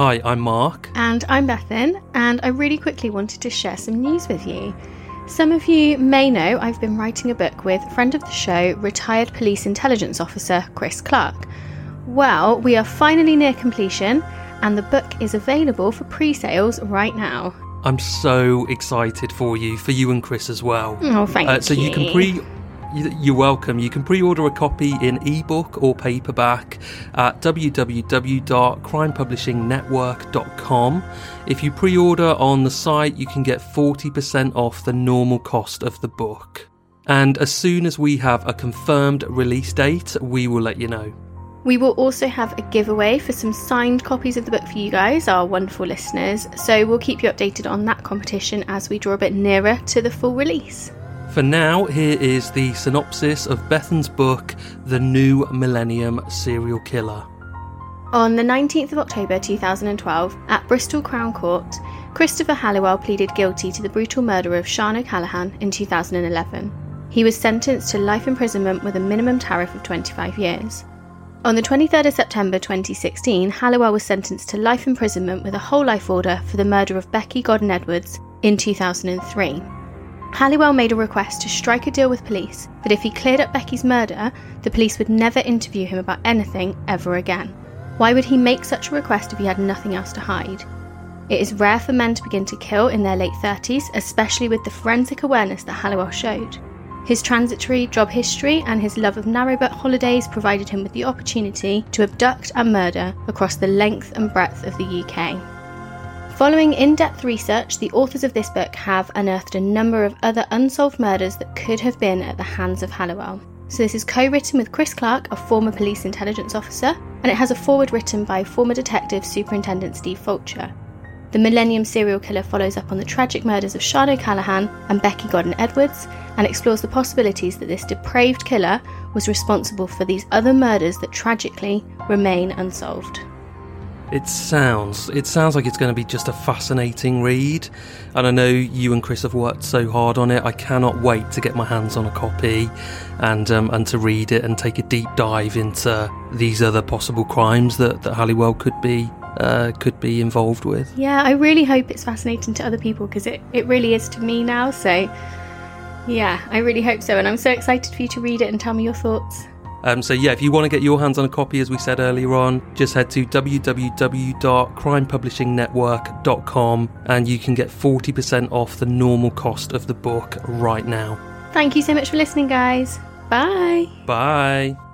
Hi, I'm Mark. And I'm Bethan, and I really quickly wanted to share some news with you. Some of you may know I've been writing a book with friend of the show, retired police intelligence officer Chris Clark. Well, we are finally near completion, and the book is available for pre sales right now. I'm so excited for you, for you and Chris as well. Oh, thank Uh, so you can pre. You- You're welcome. You can pre-order a copy in ebook or paperback at www.crimepublishingnetwork.com. If you pre-order on the site, you can get 40% off the normal cost of the book. And as soon as we have a confirmed release date, we will let you know. We will also have a giveaway for some signed copies of the book for you guys, our wonderful listeners. So we'll keep you updated on that competition as we draw a bit nearer to the full release. For now, here is the synopsis of Bethan's book, The New Millennium Serial Killer. On the 19th of October 2012, at Bristol Crown Court, Christopher Halliwell pleaded guilty to the brutal murder of Sian O'Callaghan in 2011. He was sentenced to life imprisonment with a minimum tariff of 25 years. On the 23rd of September 2016, Halliwell was sentenced to life imprisonment with a whole life order for the murder of Becky Godden Edwards in 2003. Halliwell made a request to strike a deal with police that if he cleared up Becky's murder, the police would never interview him about anything ever again. Why would he make such a request if he had nothing else to hide? It is rare for men to begin to kill in their late 30s, especially with the forensic awareness that Halliwell showed. His transitory job history and his love of narrowboat holidays provided him with the opportunity to abduct and murder across the length and breadth of the UK. Following in depth research, the authors of this book have unearthed a number of other unsolved murders that could have been at the hands of Halliwell. So, this is co written with Chris Clark, a former police intelligence officer, and it has a forward written by former detective Superintendent Steve Fulcher. The Millennium serial killer follows up on the tragic murders of Sian O'Callaghan and Becky Godden Edwards and explores the possibilities that this depraved killer was responsible for these other murders that tragically remain unsolved. It sounds it sounds like it's going to be just a fascinating read, and I know you and Chris have worked so hard on it. I cannot wait to get my hands on a copy, and um, and to read it and take a deep dive into these other possible crimes that that Halliwell could be uh, could be involved with. Yeah, I really hope it's fascinating to other people because it, it really is to me now. So, yeah, I really hope so. And I'm so excited for you to read it and tell me your thoughts. Um, so yeah, if you want to get your hands on a copy, as we said earlier on, just head to www.crimepublishingnetwork.com and you can get 40% off the normal cost of the book right now. Thank you so much for listening, guys. Bye. Bye.